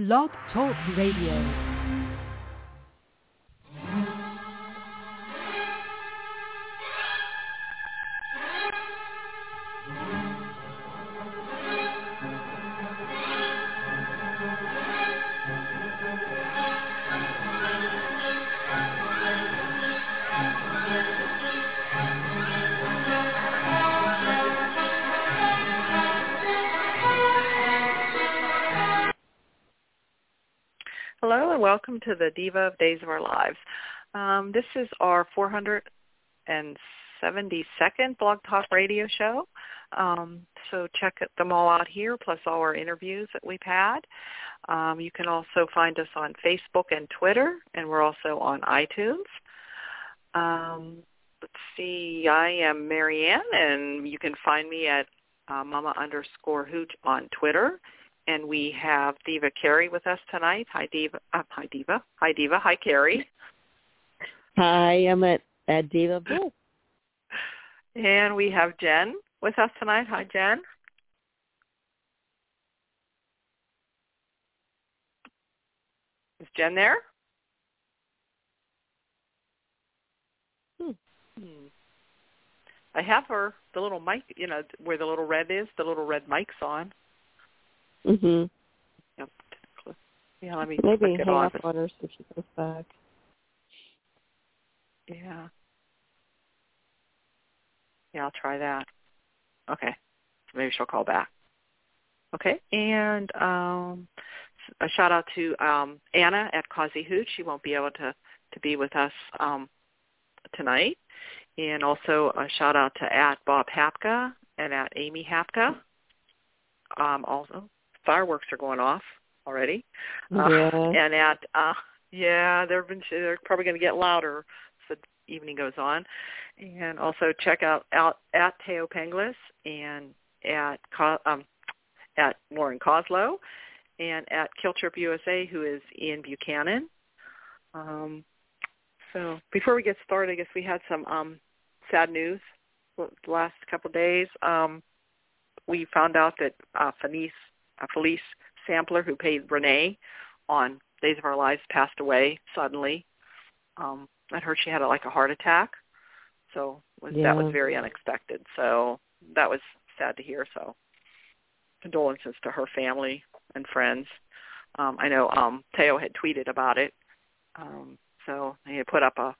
Blog Talk Radio. Welcome to the Diva of Days of Our Lives. Um, this is our 472nd Blog Talk Radio show. Um, so check them all out here, plus all our interviews that we've had. Um, you can also find us on Facebook and Twitter, and we're also on iTunes. Um, let's see, I am Marianne, and you can find me at uh, Mama underscore Hooch on Twitter and we have Diva Carey with us tonight. Hi, Diva. Uh, hi, Diva. Hi, Diva. Hi, Carey. Hi, I'm at, at Diva Blue. And we have Jen with us tonight. Hi, Jen. Is Jen there? Hmm. Hmm. I have her, the little mic, you know, where the little red is, the little red mic's on. Mhm. Yep. Yeah, let me Maybe hang up on her so she goes back. Yeah. Yeah, I'll try that. Okay. So maybe she'll call back. Okay. And um a shout out to um Anna at Causey Hoot. She won't be able to to be with us um tonight. And also a shout out to at Bob Hapka and at Amy Hapka. Um also fireworks are going off already. Uh, and at uh yeah, they've been they're probably going to get louder as the evening goes on. And also check out out at Thaao Penghlis and at um at Lauren Koslow and at Kiltrip USA who is Ian Buchanan. Um so before we get started, I guess we had some um sad news the last couple of days. Um we found out that uh uh, Philece Sampler who played Renee on Days of Our Lives passed away suddenly. Um, I heard she had a, like a heart attack, so was, that was very unexpected. So that was sad to hear. So condolences to her family and friends. Um, I know um, Thaao had tweeted about it, um, so he had put up a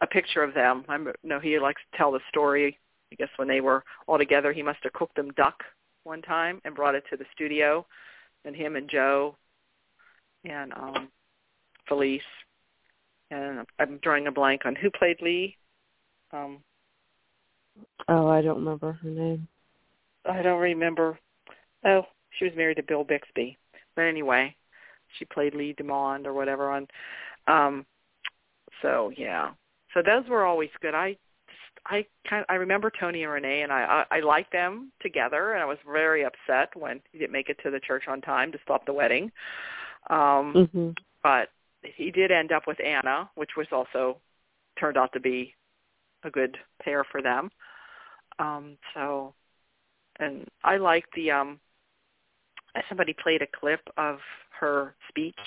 a picture of them. I know he likes to tell the story. I guess when they were all together, he must have cooked them duck one time and brought it to the studio, and him and Joe and um Philece and I'm drawing a blank on who played Lee. Um Oh, I don't remember her name. I don't remember. Oh, she was married to Bill Bixby. But anyway, she played Lee Dumonde or whatever on um so yeah. So those were always good. I I kind of, I remember Tony and Renee and I I, I liked them together and I was very upset when he didn't make it to the church on time to stop the wedding. Um Mhm. but he did end up with Anna, which was also turned out to be a good pair for them. Um, so, and I liked the um, somebody played a clip of her speech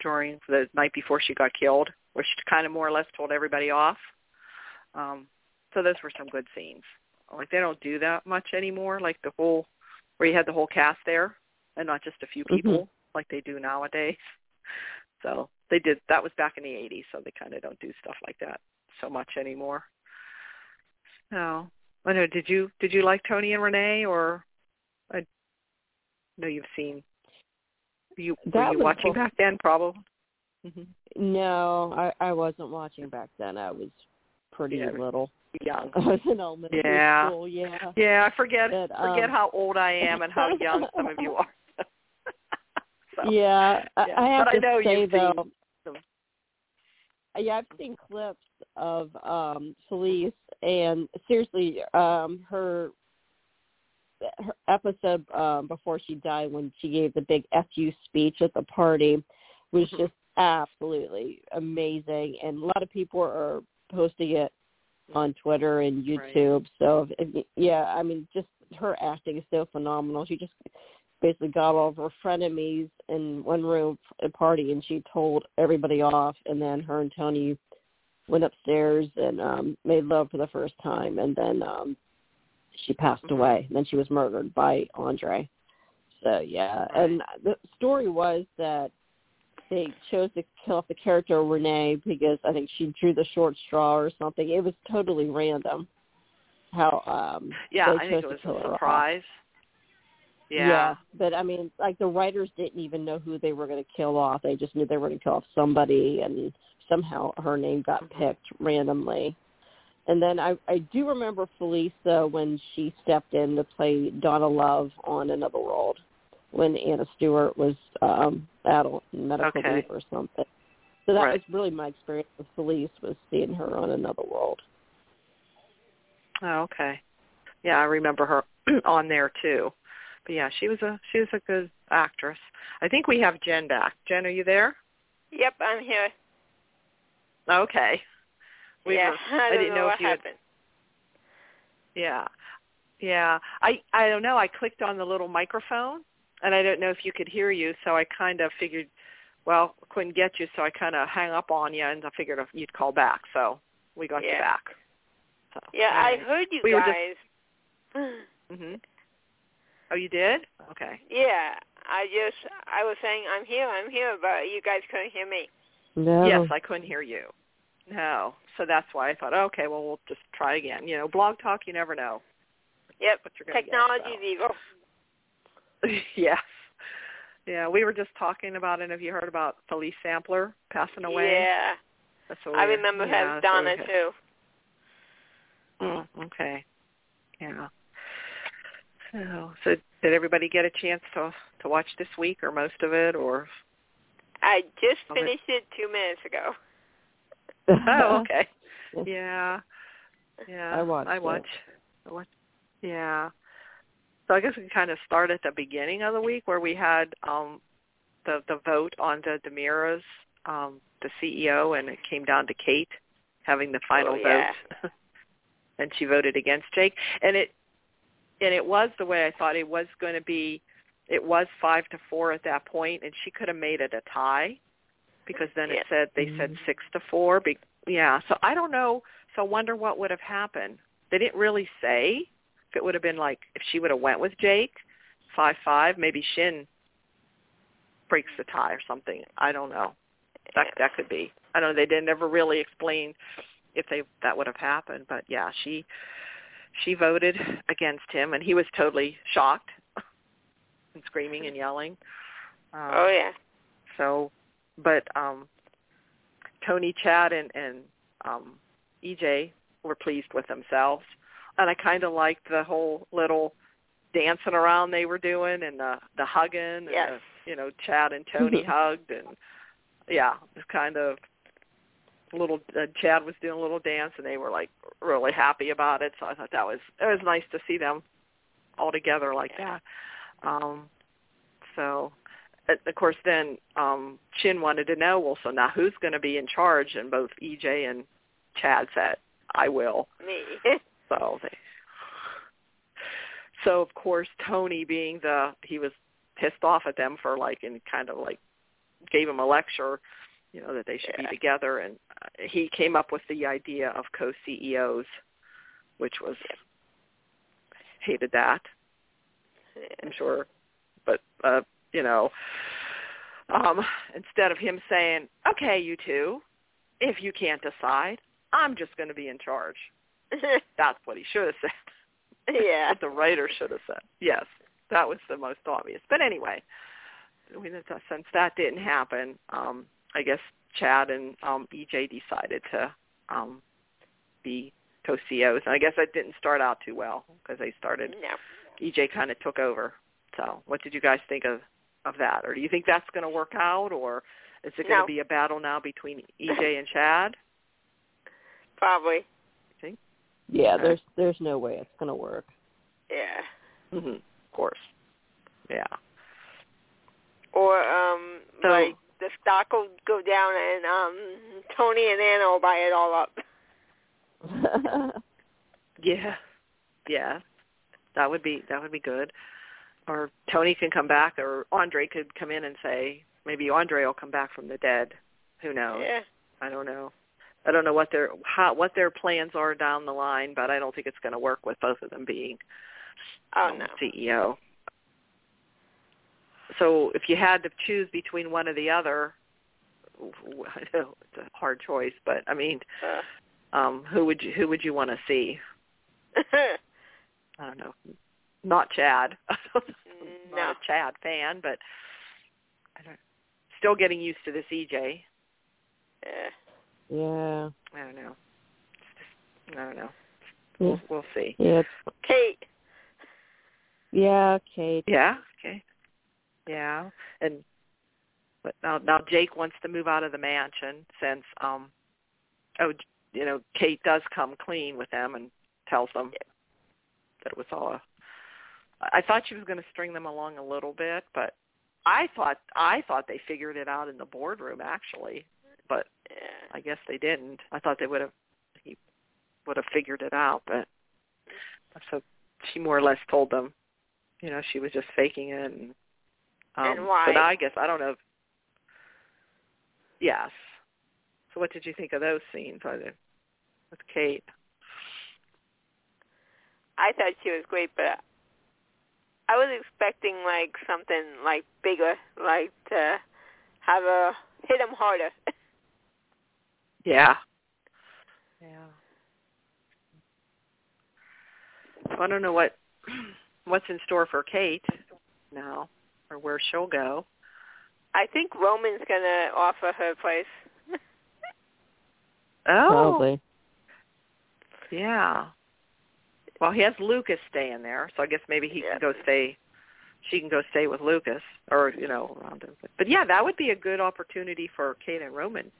during the night before she got killed, where she kind of more or less told everybody off. Um, so those were some good scenes. Like they don't do that much anymore. Like the whole where you had the whole cast there and not just a few people like they do nowadays. So they did that was back in the 80s, so they kind of don't do stuff like that so much anymore. So, I know. Did you did you like Tony and Renee, or I know you've seen you That were you watching bef- back then? Probably. hmm No, I I wasn't watching back then. I was pretty Yeah. little. Young. I was in elementary Yeah. school. Yeah. Yeah, I forget But, forget um, how old I am and how young some of you are. So, yeah, I, yeah. I have But I to know say though, seen yeah, I've seen clips of um Philece, and seriously, um, her her episode um, before she died when she gave the big fu speech at the party was Mhm. just absolutely amazing, and a lot of people are posting it on Twitter and Right. YouTube. So if, yeah, I mean, just her acting is so phenomenal. She just basically got all of her frenemies in one room at a party, and she told everybody off. And then her and Tony went upstairs and um made love for the first time, and then um she passed Mhm. away. And then she was murdered by Andre. So yeah, and the story was that they chose to kill off the character Renee because I think she drew the short straw or something. It was totally random how um Yeah, I think it was a surprise. Yeah. but I mean, like the writers didn't even know who they were going to kill off. They just knew they were going to kill off somebody, and somehow her name got Mhm. picked randomly. And then I I do remember Felisa when she stepped in to play Donna Love on Another World when Anna Stuart was um out on medical Okay. leave or something. So that Right. was really my experience with Philece was seeing her on Another World. Oh, okay. Yeah, I remember her on there too. But yeah, she was a she was a good actress. I think we have Jen back. Jen, are you there? Yep, I'm here. Okay. We yeah, were- I don't didn't know, know what if you had- happened. Yeah. Yeah. I I don't know. I clicked on the little microphone and I don't know if you could hear you, so I kind of figured well, couldn't get you, so I kind of hung up on you and I figured if you'd call back. So we got you back. So, Yeah, I heard you We were just- guys. Mhm. Oh, you did? Okay. yeah, I just I was saying I'm here, I'm here, but you guys couldn't hear me. No. Yes, I couldn't hear you. No. So that's why I thought, okay, well, we'll just try again. You know, blog talk, you never know Yep, what you're going to technology's evil. yes. Yeah, we were just talking about it. Have you heard about Philece Sampler passing away? Yeah, That's what I we- remember yeah, having that's what Donna had. too. Mm, okay. Yeah. So, so did everybody get a chance to to watch this week, or most of it, or? I just finished it two minutes ago. Oh, okay. Yeah. Yeah. I watched I it. watch. I watch. Yeah. So I guess we can kind of start at the beginning of the week where we had um the the vote on the DiMera's um the CEO and it came down to Kate having the final Oh, yeah. vote. and she voted against Jake and it and it was the way I thought it was going to be it was 5 to 4 at that point and she could have made it a tie because then Yeah. it said they said Mhm. 6 to 4 be, yeah so I don't know so I wonder what would have happened they didn't really say if it would have been like if she would have went with Jake five five maybe Shin breaks the tie or something. I don't know. That that could be. I don't know. They didn't ever really explain if they that would have happened but yeah she she voted against him and he was totally shocked and screaming and yelling. Um, Oh yeah. so, but um, Tony, Chad, and and um, EJ were pleased with themselves, and I kind of liked the whole little dancing around they were doing and the the hugging. And Yes. the, you know, Chad and Tony hugged, and yeah, it was kind of little. Uh, Chad was doing a little dance, and they were like really happy about it. So I thought that was it was nice to see them all together like that. Um, so of course then um Chin wanted to know, well, so now who's going to be in charge? And both EJ and Chad said, I will. Me. So they, so of course Tony being the, he was pissed off at them for like, and kind of like gave him a lecture, you know, that they should Yeah. be together. And uh, he came up with the idea of co-CEOs, which was, hated that. I'm sure. But uh, you know, um, instead of him saying, "Okay, you two, if you can't decide, I'm just going to be in charge." That's what he should have said. yeah. What the writer should have said. Yes, that was the most obvious. But anyway, we- since that didn't happen, um, I guess Chad and um, EJ decided to um, be co-CEOs. And I guess that didn't start out too well because they started No. EJ kind of took over. So, what did you guys think of of that, or do you think that's going to work out, or is it going No. to be a battle now between EJ and Chad? Probably. Yeah, there's there's no way it's gonna work. Yeah. Mm-hmm. Of course. Yeah. Or um So- like the stock will go down and um Tony and Anna will buy it all up. Yeah. Yeah. That would be that would be good. or Tony can come back, or Andre could come in and say maybe Andre will come back from the dead. Who knows? Yeah. I don't know. I don't know what their how what their plans are down the line, but I don't think it's going to work with both of them being Oh um, no. CEO. So if you had to choose between one or the other, I know it's a hard choice, but I mean, Uh, um, who would you who would you want to see? I don't know. Not Chad. I'm no. not a Chad fan, but I don't. Still getting used to this EJ. Yeah. Yeah. I don't know. It's just, I don't know. Yeah. We'll, we'll see. Yeah. Kate. Yeah, Kate. Yeah. Okay. Yeah. And but now now Jake wants to move out of the mansion since um oh you know Kate does come clean with them and tells them that it was all a I thought she was going to string them along a little bit, but I thought I thought they figured it out in the boardroom actually, but Yeah. I guess they didn't. I thought they would have he would have figured it out, but so she more or less told them, you know, she was just faking it and um And why? but I guess I don't know if, yes. So what did you think of those scenes with with Kate? I thought she was great, but I was expecting like something like bigger, like to have her hit him harder. Yeah. Yeah. I don't know what what's in store for Kate now or where she'll go. I think Roman's gonna offer her place. Oh, Probably. yeah. Well, he has Lucas staying there, so I guess maybe he Yeah. can go stay. She can go stay with Lucas, or you know, around him. But, but yeah, that would be a good opportunity for Kate and Roman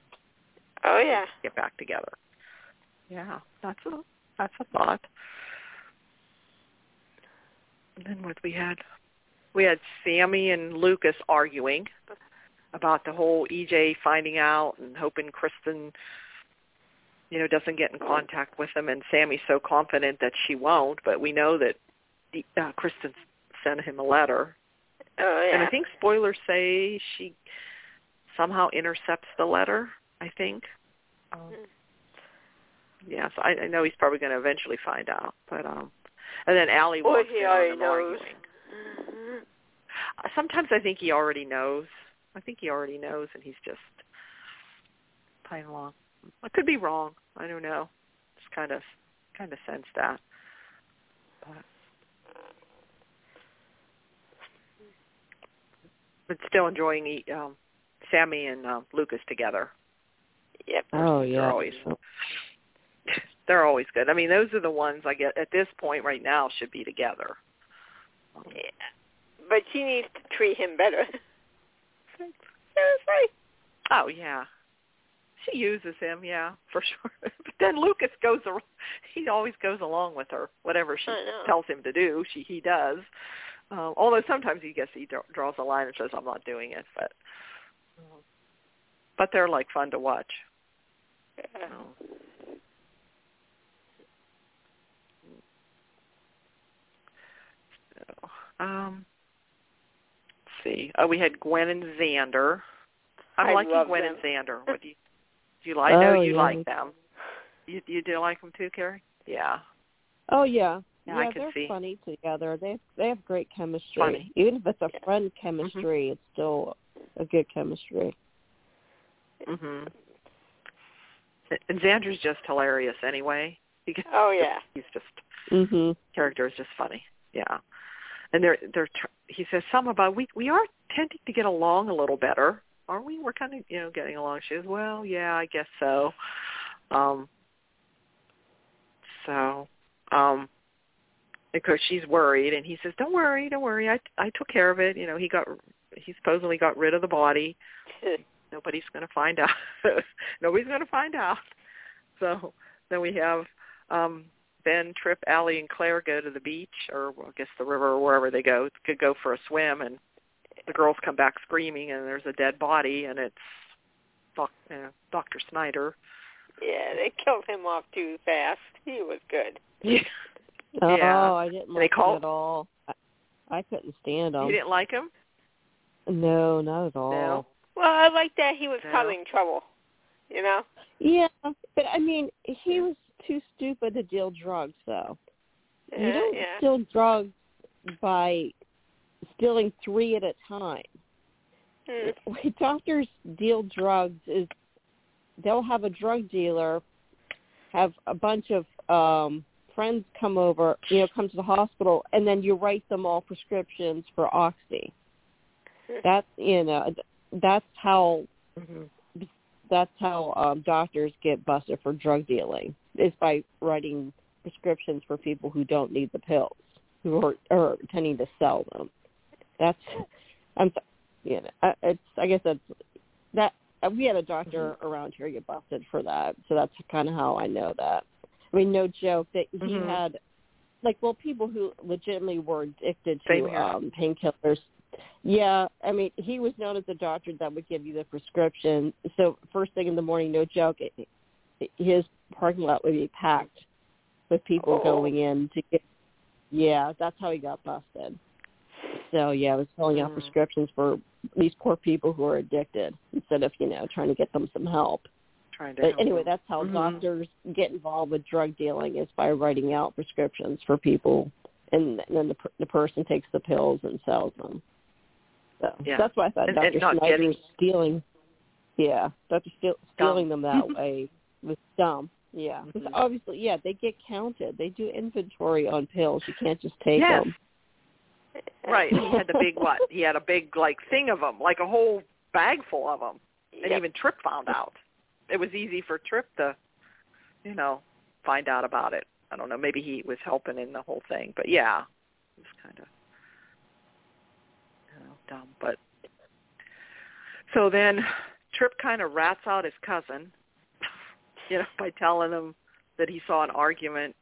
Oh yeah. get back together. Yeah, that's a that's a thought. And then what we had, we had Sami and Lucas arguing about the whole EJ finding out and hoping Kristen, you know, doesn't get in contact with him. And Sami's so confident that she won't, but we know that uh, Kristen sent him a letter. Oh yeah. And I think spoilers say she somehow intercepts the letter. I think. Um, yes, I, I know he's probably going to eventually find out, but um, and then Allie walks he in on already them knows. Uh, Sometimes I think he already knows. I think he already knows, and he's just playing along. I could be wrong. I don't know. Just kind of, kind of sense that. But, but still enjoying um, Sami and um, Lucas together. Yep. Oh They're yeah. always they're always good. I mean, those are the ones I get at this point right now should be together. Yeah. But she needs to treat him better. Seriously. Oh yeah, she uses him, yeah, for sure. but then Lucas goes, ar- he always goes along with her, whatever she tells him to do. She he does. Um, although sometimes he gets he draws a line and says, "I'm not doing it," but but they're like fun to watch. Yeah. So. So, um, let's see. Oh, we had Gwen and Xander. I'm I liking love Gwen them. and Xander. What do you do? You like? I know Oh, you yeah. like them. You you do like them too, Carrie? Yeah. Oh yeah. Yeah, I yeah, they're see. funny together. They they have great chemistry. Funny. Even if it's a Yeah. friend chemistry, it's still a good chemistry. Mhm. And Xander's just hilarious anyway. He gets- Oh yeah. He's just Mhm. character is just funny. Yeah. And they're they're tr- he says something about we we are tending to get along a little better, aren't we? We're kind of you know getting along. She says, well, yeah, I guess so. Um. So, um, because she's worried, and he says, don't worry, don't worry, I I took care of it. You know, he got he supposedly got rid of the body. Nobody's going to find out. Nobody's going to find out. So then we have um Ben, Tripp, Allie, and Claire go to the beach, or well, I guess the river, or wherever they go, could go for a swim, and the girls come back screaming, and there's a dead body, and it's doc, you know, Dr. Snyder. yeah, they killed him off too fast. He was good. Yeah. Oh, Yeah. I didn't They like call- it at all. I, I couldn't stand him. You didn't like him? No, not at all. No. Well, I like that he was No. causing trouble. You know. Yeah, but I mean, he was too stupid to deal drugs, though. you don't yeah. steal drugs by stealing three at a time. Hmm. The way doctors deal drugs is they'll have a drug dealer have a bunch of um friends come over, you know, come to the hospital and then you write them all prescriptions for oxy. That's you know that's how Mm-hmm. that's how um doctors get busted for drug dealing is by writing prescriptions for people who don't need the pills who are, are intending to sell them that's i'm you know I- it's i guess that's that we had a doctor around here get busted for that so that's kind of how i know that i mean no joke that he Mhm. had like well people who legitimately were addicted to here. um painkillers yeah, I mean, he was known as the doctor that would give you the prescription. So first thing in the morning, no joke, it, his parking lot would be packed with people Oh. going in to get. Yeah, that's how he got busted. So yeah, I was filling out Mhm. prescriptions for these poor people who are addicted instead of you know trying to get them some help. Trying to But anyway, him. that's how Mhm. doctors get involved with drug dealing is by writing out prescriptions for people, and then the the person takes the pills and sells them. So Yeah. that's why I thought And- and Dr. not Snyder getting- stealing. Yeah, Dr. Steal, stealing them that way was dumb. Yeah, Mhm. obviously, yeah, they get counted. They do inventory on pills. You can't just take Yes. them. Right. He had the big what? He had a big like thing of them, like a whole bag full of them. And Yep. even Tripp found out. It was easy for Tripp to, you know, find out about it. I don't know. Maybe he was helping in the whole thing, but yeah, it was kind of, dumb. But so then Tripp kind of rats out his cousin, you know, by telling him that he saw an argument,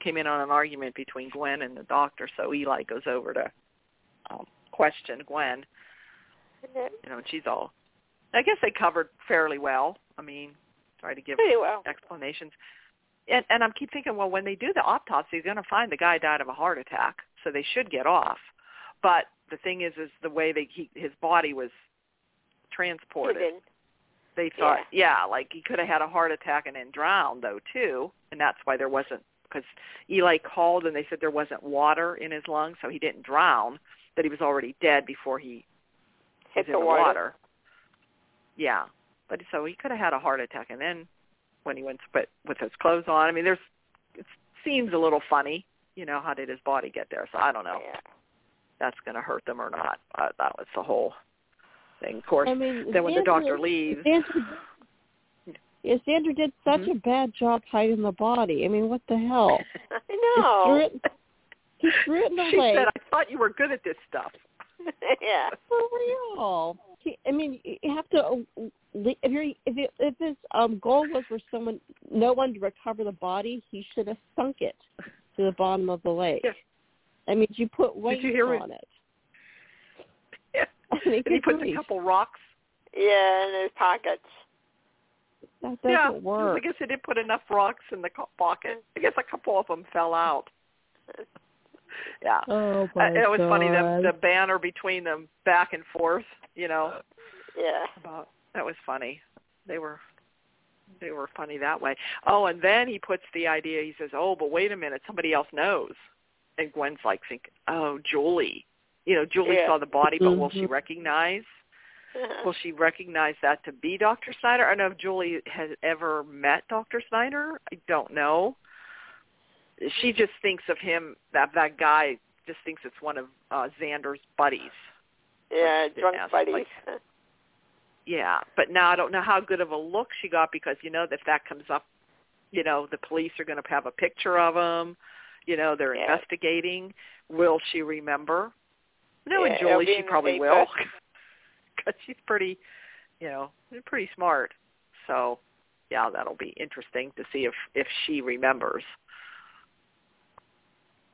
came in on an argument between Gwen and the doctor. So Eli goes over to um, question Gwen you know, and she's all. I guess they covered fairly well. I mean, try to give well. explanations. And and I keep thinking, well, when they do the autopsy, they're going to find the guy died of a heart attack, so they should get off. But the thing is, is the way they he, his body was transported. They thought, yeah. like he could have had a heart attack and then drowned though too, and that's why there wasn't because Eli called and they said there wasn't water in his lungs, so he didn't drown. That he was already dead before he Hit was in the the water. water. Yeah, but so he could have had a heart attack, and then when he went but with his clothes on, I mean, there's it seems a little funny. You know, how did his body get there? So I don't know. Yeah. That's going to hurt them or not. Uh, that was the whole thing. Of course, I mean, then when the doctor leaves, Xander, yeah, Xander did such Mhm. a bad job hiding the body. I mean, what the hell? I threw know. it, he threw it in the she lake. said, "I thought you were good at this stuff." yeah. For real. I mean, you have to. uh, If you're, if it, if his um, goal was for someone, no one to recover the body, he should have sunk it to the bottom of the lake. Yes. I means you put weight you hear on it. Yeah. I mean, And he good puts a couple rocks. Yeah, in his pockets. That doesn't yeah, work. I guess he didn't put enough rocks in the co- pocket. I guess a couple of them fell out. yeah. Oh Uh, my it was funny the the banner between them back and forth. You know, Yeah. about that was funny. They were they were funny that way. Oh, and then he puts the idea. He says, "Oh, but wait a minute, somebody else knows." And Gwen's like, "Think, oh, Julie. You know, Julie Yeah. saw the body, but will she Mhm. recognize? Will she recognize that to be Dr. Snyder? I don't know if Julie has ever met Dr. Snyder. I don't know. She just thinks of him that that guy just thinks it's one of uh Xander's buddies. yeah, drunk ask, buddies. like- Yeah, but now I don't know how good of a look she got because you know if that comes up, you know the police are going to have a picture of him. You know they're investigating. Will she remember? No, Yeah, and Julie, she probably will, because she's pretty, you know, pretty smart. So, yeah, that'll be interesting to see if if she remembers.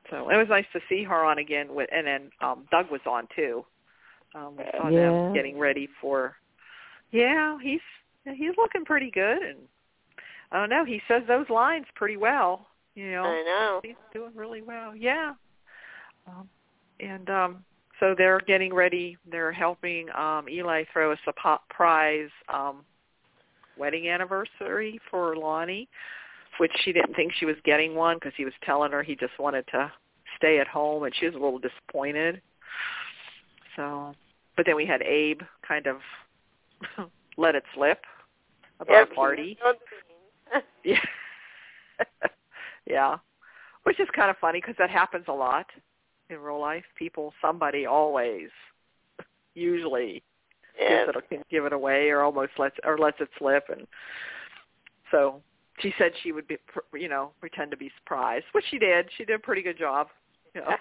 So it was nice to see her on again with, and then um Doug was on too. Um, we saw Yeah. them getting ready for. Yeah, he's he's looking pretty good, and I don't know. He says those lines pretty well. You know, I know. he's doing really well. Yeah. Um, and um so they're getting ready. They're helping um Eli throw us a surprise um wedding anniversary for Lani, which she didn't think she was getting one because he was telling her he just wanted to stay at home, and she was a little disappointed. So, but then we had Abe kind of let it slip about yep, a party. yeah, yeah, which is kind of funny because that happens a lot in real life. People, somebody always, usually yeah. gives it, can give it away or almost lets or lets it slip, and so she said she would be, you know, pretend to be surprised, which she did. She did a pretty good job, you know,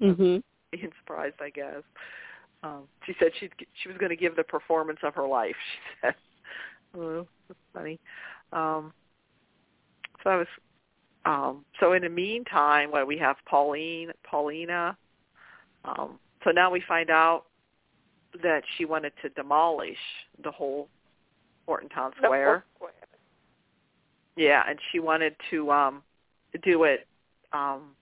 mhm, being surprised, I guess. Um, she said she she was going to give the performance of her life. She said, "Oh, that's funny." Um, so I was. Um, so in the meantime, what we have Pauline, Paulina. Um, so now we find out that she wanted to demolish the whole Horton Town Square. Square. Yeah, and she wanted to um do it um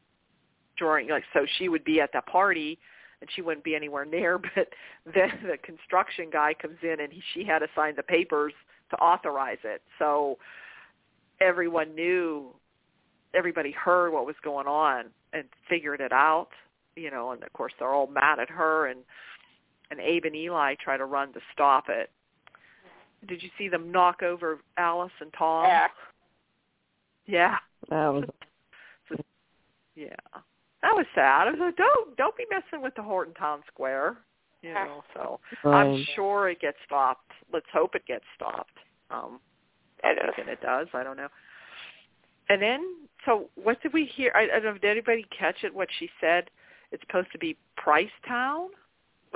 during like so she would be at that party and she wouldn't be anywhere near but then the construction guy comes in and he, she had to sign the papers to authorize it. So everyone knew everybody heard what was going on and figured it out, you know, and of course they're all mad at her and and Abe and Eli try to run to stop it. Did you see them knock over Alice and Tom? Yeah. Yeah. that was Yeah. That was sad. I was like, don't don't be messing with the Horton Town Square. You know, so I'm sure it gets stopped. Let's hope it gets stopped. Um I don't know. and it does. I don't know. And then, so what did we hear? I, I don't know. Did anybody catch it? What she said? It's supposed to be Price Town,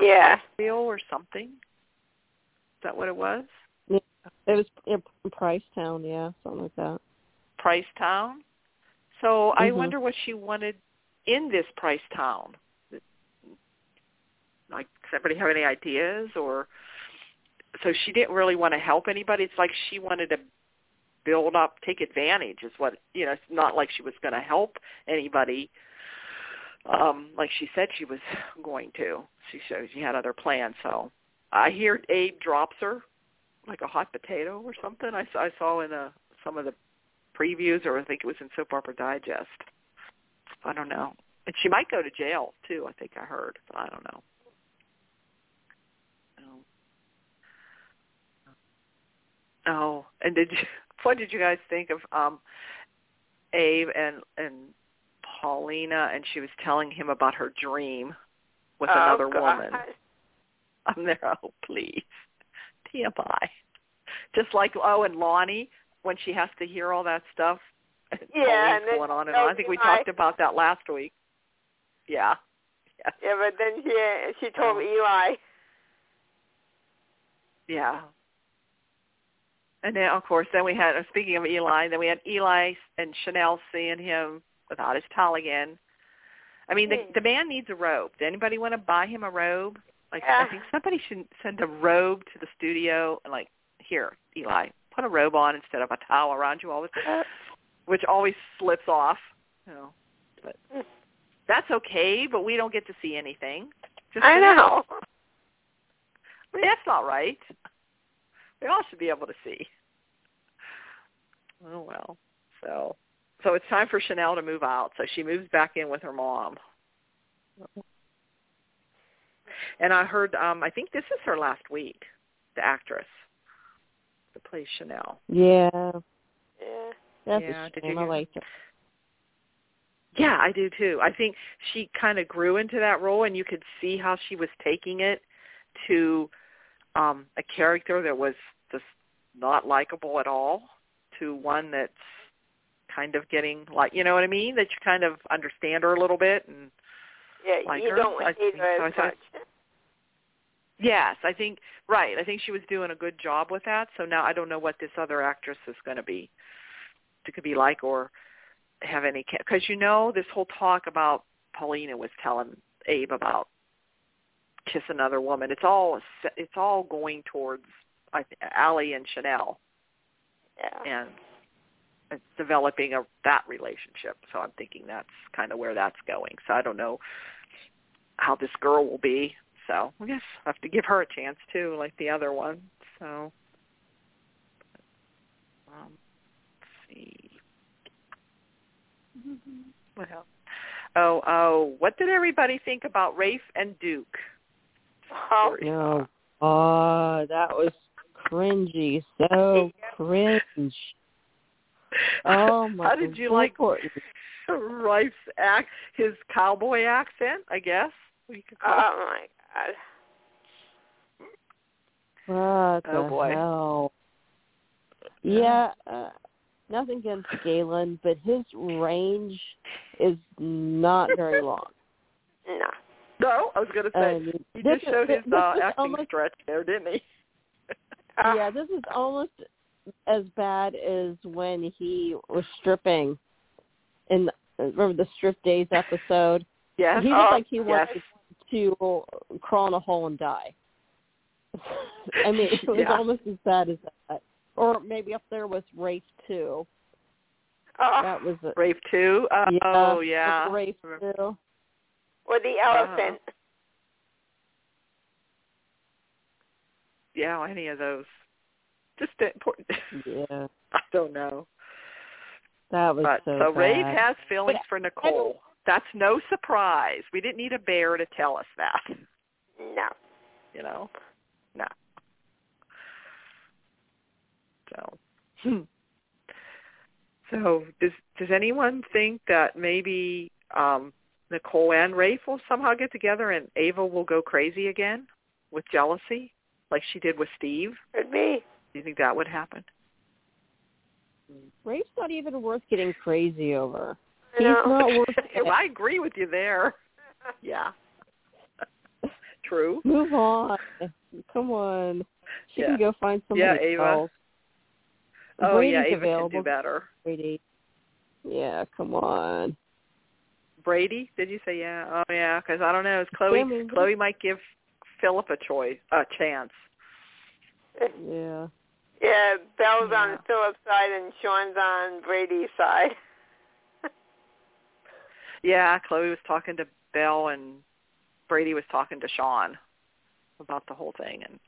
Yeah. Bill, or something. Is that what it was? it was in Price Town, yeah, something like that. Price Town. So I Mhm. wonder what she wanted in this Price Town. Like, does anybody have any ideas? Or so she didn't really want to help anybody. It's like she wanted to build up, take advantage. Is what you know. It's not like she was going to help anybody. Um, like she said she was going to. She showed she had other plans. So I hear Abe drops her like a hot potato or something. I I saw in a, some of the previews, or I think it was in Soap Opera Digest. I don't know. And she might go to jail too. I think I heard, but I don't know. Oh, oh and did you? What did you guys think of um Abe and and Paulina? And she was telling him about her dream with oh, another God. woman. I'm there. Oh, please, TMI. Just like oh, and Lani when she has to hear all that stuff. Yeah, and then going on and on. I think we talked about that last week. Yeah. Yeah. Yeah, but then she she told. Eli. Yeah. And then, of course, then we had, uh, speaking of Eli, then we had Eli and Chanel seeing him without his towel again. I mean, the, Hmm. the man needs a robe. Does anybody want to buy him a robe? Like. I think somebody should send a robe to the studio and, like, here, Eli, put a robe on instead of a towel around you all the time, which always slips off. You know, but Hmm. that's okay. But we don't get to see anything. Just I know. I mean, that's not right. We all should be able to see. Oh well. So so it's time for Chanel to move out. So she moves back in with her mom. And I heard um I think this is her last week, the actress that plays Chanel. Yeah, Yeah. that's Yeah, a did shame. you I hear- liked. Yeah, I do too. I think she kind of grew into that role and you could see how she was taking it to um a character that was just not likable at all to one that's kind of getting like you know what I mean that you kind of understand her a little bit and Yeah, Like you her? don't I hate her as much. yes, I think right. I think she was doing a good job with that. So now I don't know what this other actress is going to be to could be like or have any because you know this whole talk about Paulina was telling Abe about kiss another woman. It's all it's all going towards I th- Allie and Chanel Yeah. and it's developing a that relationship. So I'm thinking that's kind of where that's going. So I don't know how this girl will be. So I guess I have to give her a chance too, like the other one. So um, let's see. What else? Oh, oh, what did everybody think about Rafe and Duke? Oh, No. Oh, that was cringy. So cringe. Oh my God. How did you like lord. Rafe's act, his cowboy accent? I guess we could call. oh my god. What Oh, the boy. hell? Yeah, uh, nothing against Galen, but his range is not very long. No. No, I was going to say mean, he just showed his uh, acting almost- stretch there, didn't he? Yeah, this is almost as bad as when he was stripping in the, remember the strip days episode. Yes. He looked Oh, like he wanted yes. to crawl in a hole and die. I mean, it was Yeah. almost as bad as that. Or maybe up there was Rafe too. Oh, That was a, Rafe too. Uh, yeah, oh yeah. Rafe too. Or the elephant. Yeah, any of those. Just important. Yeah, I don't know. that was But so, so Rafe bad. has feelings for Nicole. That's no surprise. We didn't need a bear to tell us that. No. You know, no. So, hmm. so does does anyone think that maybe um Nicole and Rafe will somehow get together and Ava will go crazy again with jealousy, like she did with Steve? Could be. Do you think that would happen? Rafe's not even worth getting crazy over. I He's not worth it. I agree with you there. Yeah. True. Move on. Come on. She Yeah. can go find somebody Yeah, Ava. else. Oh Brady's yeah, Ava available. can do better. Brady. Yeah, come on. Brady, did you say yeah? Oh yeah, because I don't know. Is Chloe? Yeah, Chloe might give Philip a choice, a chance. Yeah. Yeah, Belle's Yeah. on Philip's side and Sean's on Brady's side. Yeah, Chloe was talking to Belle and Brady was talking to Sean about the whole thing, and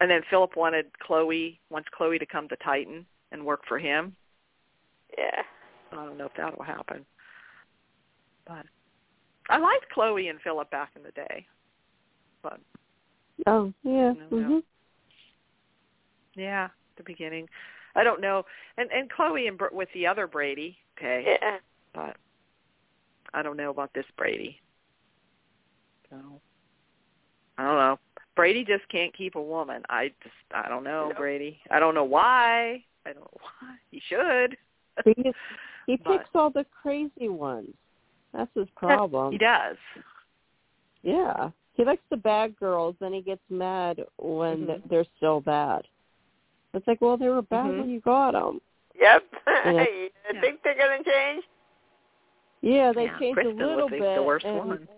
and then Philip wanted Chloe wants Chloe to come to Titan and work for him. yeah. I don't know if that'll happen, but I liked Chloe and Philip back in the day. But Oh, yeah. Mhm. yeah, the beginning, I don't know. And and Chloe and Br- with the other Brady, okay, Yeah. but I don't know about this Brady. So I don't know. Brady just can't keep a woman. I just I don't know No. Brady. I don't know why. I don't know why. He should. He, he But- picks all the crazy ones. That's his problem. He does. Yeah. He likes the bad girls, then he gets mad when Mhm. they're still bad. It's like, well, they were bad Mhm. when you got them. Yep. Yeah. think they're gonna change? Yeah, they Yeah, changed Kristen a little was the, bit. the worst and, one.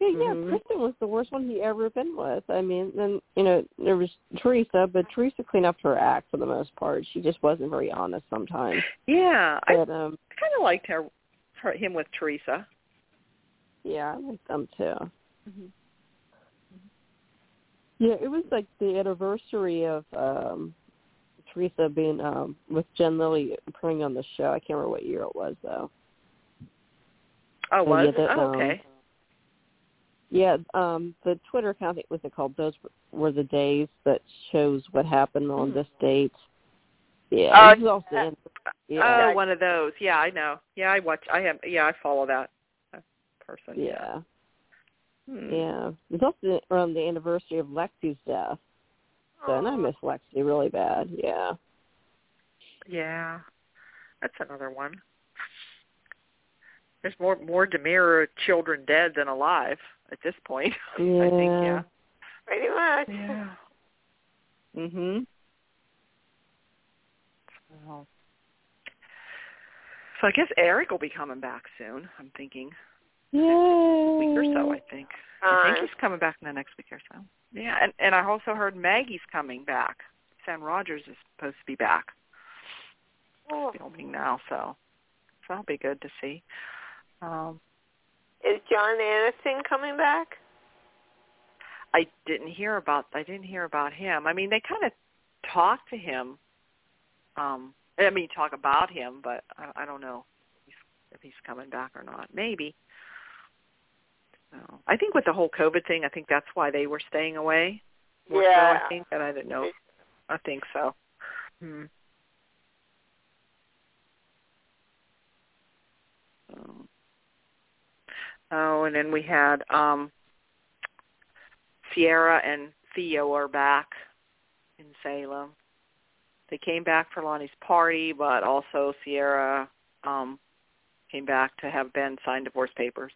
Yeah, yeah. Mhm. Kristen was the worst one he ever been with. I mean, then you know there was Teresa, but Teresa cleaned up her act for the most part. She just wasn't very honest sometimes. Yeah, I But um, kind of liked her, her him with Teresa. yeah, I like them too. Mhm. Yeah, it was like the anniversary of um Teresa being um with Jen Lilly appearing on the show. I can't remember what year it was though. Oh, was yeah, the, Oh, um, okay. Yeah, um the Twitter account I think was it called Those Were the Days that shows what happened on Hmm. this date. Yeah. Oh, this is also yeah. yeah. Oh, one of those. Yeah, I know. Yeah, I watch. I have. Yeah, I follow that uh, person. yeah. Hmm. Yeah. It's also around the anniversary of Lexi's death. So and I miss Lexi really bad. Yeah. Yeah, that's another one. There's more more DiMera children dead than alive at this point. I think. Yeah. Pretty much. Yeah. Mhm. So, so I guess Eric will be coming back soon. I'm thinking Yeah. week or so. I think. I think he's coming back in the next week or so. Yeah, and and I also heard Maggie's coming back. Sam Rogers is supposed to be back oh, filming now, so so that'll be good to see. Um, Is John Anderson coming back? I didn't hear about I didn't hear about him. I mean, they kind of talked to him. Um, I mean, talk about him, but I, I don't know if he's, coming back or not. Maybe. So I think with the whole COVID thing, I think that's why they were staying away. Yeah. So, I think, and I didn't know. I think so. Hmm. So. Oh, and then we had um Ciara and Theo are back in Salem. They came back for Lani's party, but also Ciara um came back to have Ben sign divorce papers.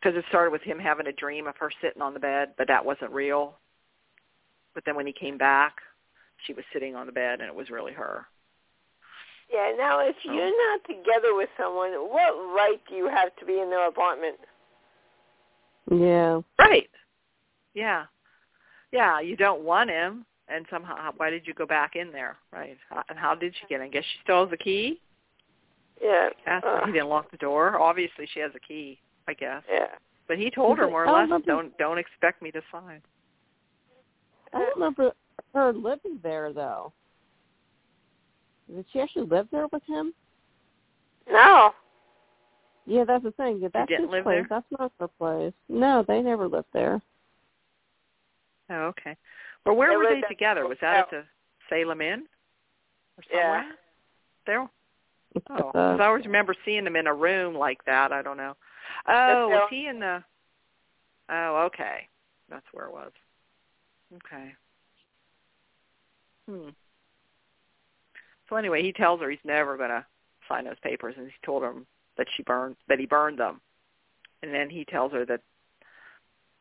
Because it started with him having a dream of her sitting on the bed, but that wasn't real. But then when he came back, she was sitting on the bed, and it was really her. Yeah. Now, if Oh. you're not together with someone, what right do you have to be in their apartment? Yeah. Right. Yeah. Yeah, you don't want him, and somehow, why did you go back in there? Right. How- And how did she get in? I guess she still has the key. Yeah. Yes, uh, he didn't lock the door. Obviously, she has a key, I guess. Yeah. But he told her more or less, don't don't expect me to sign. I don't remember her living there though. Did she actually live there with him? No. Yeah, that's the thing. That's didn't his live place. there? That's not her place. No, they never lived there. Oh, okay. Well, where They were they together? Was that at the Salem Inn or Yeah. somewhere? There. Oh, because I always remember seeing them in a room like that. I don't know. Oh, Salem- was he in the? Oh, okay. That's where it was. Okay. Hmm. So anyway, he tells her he's never going to sign those papers, and he told him that she burned that he burned them, and then he tells her that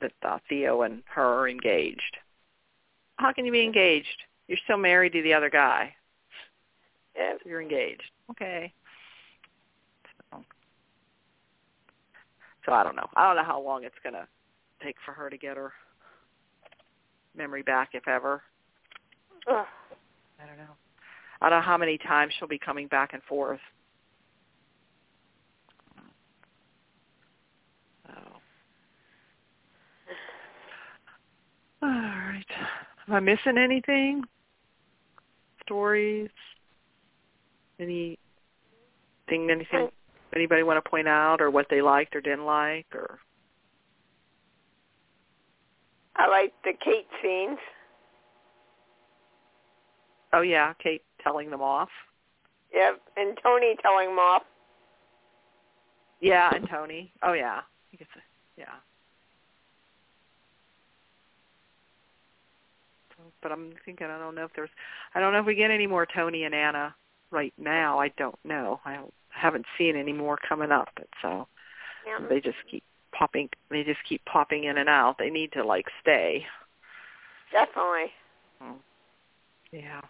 that uh, Theo and her are engaged. How can you be engaged? You're still married to the other guy. Yeah. So you're engaged. Okay. So, so I don't know. I don't know how long it's going to take for her to get her memory back, if ever. Ugh. I don't know. I don't know how many times she'll be coming back and forth. So. All right. Am I missing anything? Stories? Anything? Anything? Anybody want to point out, or what they liked or didn't like, or? I like the Kate scenes. Oh yeah, Kate telling them off. Yep. And Tony telling them off. Yeah, and Tony. Oh yeah, I guess. Yeah. So, but I'm thinking I don't know if there's I don't know if we get any more Tony and Anna right now. I don't know. I don't, haven't seen any more coming up. But so Yeah. they just keep popping. They just keep popping in and out. They need to like stay. Definitely. Yeah.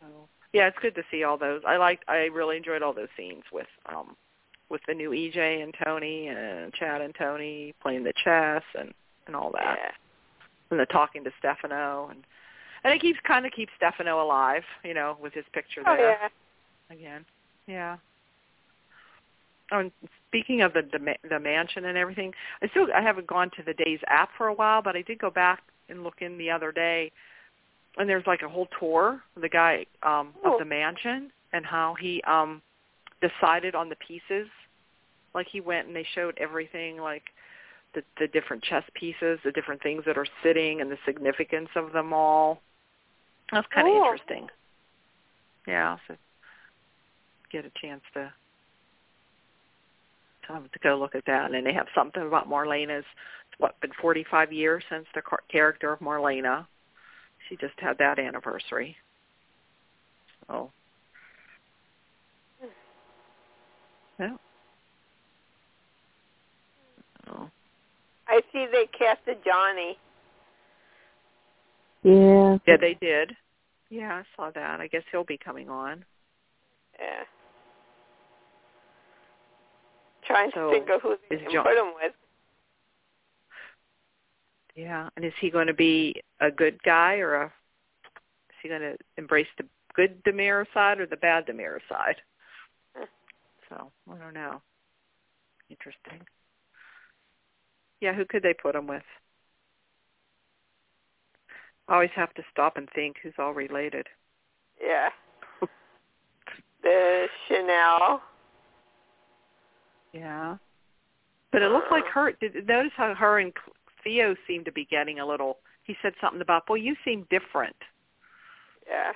So yeah, it's good to see all those. I liked. I really enjoyed all those scenes with um with the new EJ and Tony and Chad and Tony playing the chess and and all that. Yeah. And the talking to Stefano and and it keeps kind of keeps Stefano alive, you know, with his picture Oh there yeah. again. Yeah. Oh, and speaking of the, the ma- the mansion and everything, I still I haven't gone to the Days app for a while, but I did go back and look in the other day, and there's like a whole tour of the guy um, of the mansion and how he um decided on the pieces. Like he went and they showed everything, like the the different chess pieces, the different things that are sitting, and the significance of them all. That's kind of Oh. interesting. Yeah, so get a chance to to to go look at that. And they have something about Marlena's. It's what been 45 years since the car- character of Marlena. She just had that anniversary. So, hmm. yeah. So, I see they casted Johnny. Yeah. yeah, they did. Yeah, I saw that. I guess he'll be coming on. Yeah. Trying So, to think of who they can John- put him with. Yeah, and is he going to be a good guy or a? Is he going to embrace the good DiMera side or the bad DiMera side? So I don't know. Interesting. Yeah, who could they put him with? I always have to stop and think who's all related. Yeah. the Chanel. Yeah. But it looked like her. Did notice how her and Theo seemed to be getting a little. He said something about, "Well, you seem different." Yeah.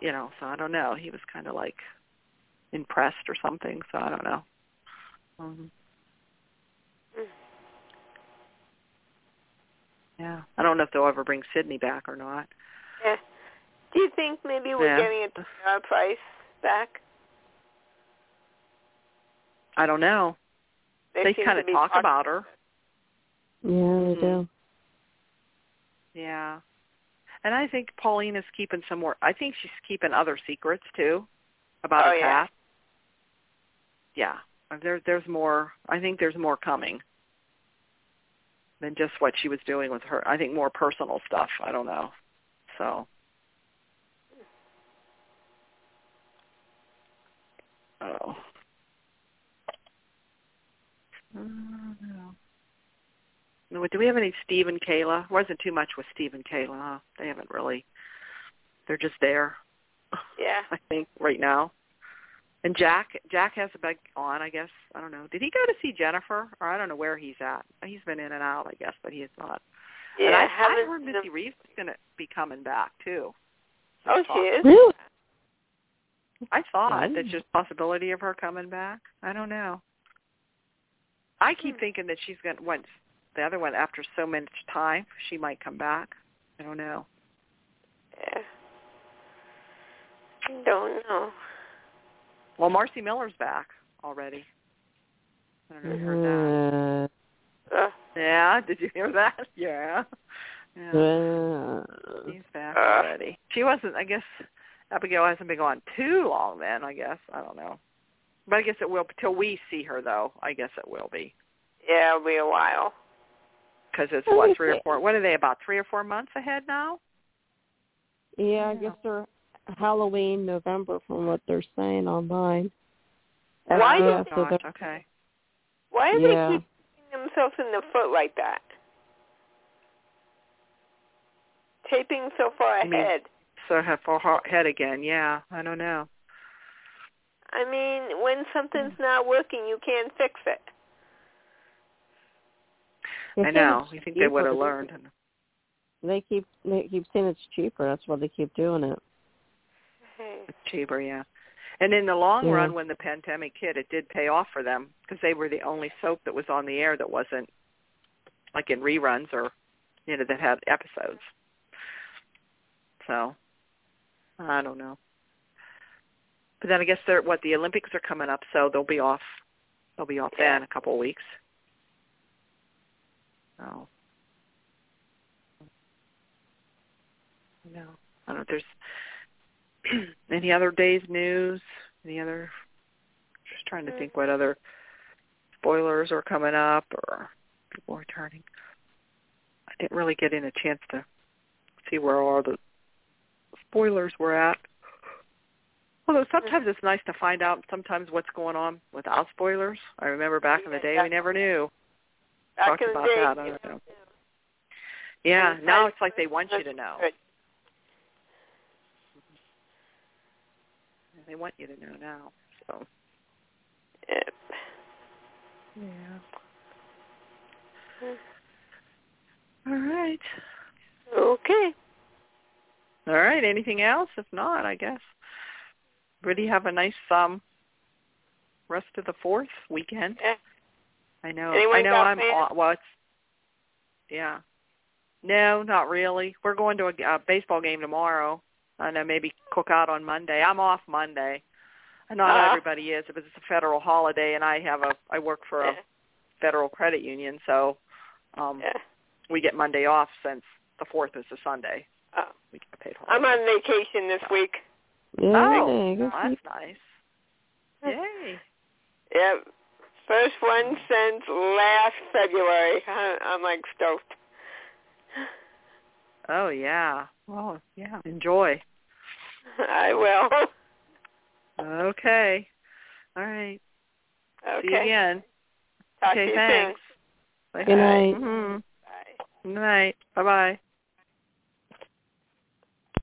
You know, so I don't know. He was kind of like impressed or something. So I don't know. Um, yeah, I don't know if they'll ever bring Sydney back or not. Yeah. Do you think maybe we're Yeah. getting a Tamara Price back? I don't know. They, seem kind of talk talking- about her. Yeah, they Mhm. do. Yeah. And I think Pauline is keeping some more. I think she's keeping other secrets too about Oh, her yeah. past. Yeah. There, there's more. I think there's more coming than just what she was doing with her. I think more personal stuff. I don't know. So. Oh. I don't know. No, Do we have any Steve and Kayla? Wasn't too much with Steve and Kayla. Huh? They haven't really. They're just there. Yeah. I think right now. And Jack, Jack has a big on. I guess I don't know. Did he go to see Jennifer, or I don't know where he's at? He's been in and out, I guess, but he is not. Yeah. and I, I haven't heard seen Missy them- Reeves is going to be coming back too. Oh, There's she is. Really? I thought there's just possibility of her coming back. I don't know. I keep Hmm. thinking that she's going to once the other one after so much time she might come back. I don't know. Yeah. Don't know. Well, Marci Miller's back already. I don't know if you heard that. Uh, Yeah, did you hear that? Yeah. Yeah. uh, She's back Uh. already. She wasn't I guess Abigail hasn't been gone too long then, I guess. I don't know. But I guess it will till we see her though. I guess it will be. yeah, it'll be a while. Because it's what three or four. What are they about three or four months ahead now? yeah, I guess they're Halloween, November, from what they're saying online. Why uh, yeah, did so they're- okay. Why do Yeah. they keep themselves in the foot like that? Taping so far You mean- ahead. So have for her head again. Yeah, I don't know. I mean, when something's mm. not working, you can't fix it. They I know. it's You think they would have learned. They keep they keep saying it's cheaper. That's why they keep doing it. Mm-hmm. It's cheaper, yeah. And in the long Yeah. run, when the pandemic hit, it did pay off for them because they were the only soap that was on the air that wasn't like in reruns or you know that had episodes. So I don't know. But then I guess they're what the Olympics are coming up, so they'll be off. They'll be off Yeah. then a couple of weeks. Oh. no, I don't know if there's any other days news. Any other? Just trying to think what other spoilers are coming up or people returning. I didn't really get in a chance to see where all the spoilers were at. Although sometimes mm-hmm. it's nice to find out sometimes what's going on without spoilers. I remember back in the day we never knew. Back Talked in the about day, that. I don't know. Yeah, now it's like they want you to know. They want you to know now. So Yep. yeah. All right. Okay. All right. Anything else? If not, I guess. Really have a nice um rest of the fourth weekend. Yeah. I know. Anyone I know. I'm aw- well. It's yeah. No, not really. We're going to a, a baseball game tomorrow. I know maybe cook out on Monday. I'm off Monday. And not Uh-huh. everybody is, but it's a federal holiday, and I have a I work for a Yeah. federal credit union, so um Yeah. we get Monday off since the fourth is a Sunday. Oh. We get paid holiday. I'm on vacation this week. Yeah, Oh, well, that's nice. Yay. Yep. First one since last February. I'm like stoked. Oh yeah. Well, yeah. Enjoy. I will. Okay. All right. Okay. See you again. Talk okay, to you thanks. soon. Good night. Mm-hmm. Bye. Good night. Bye bye.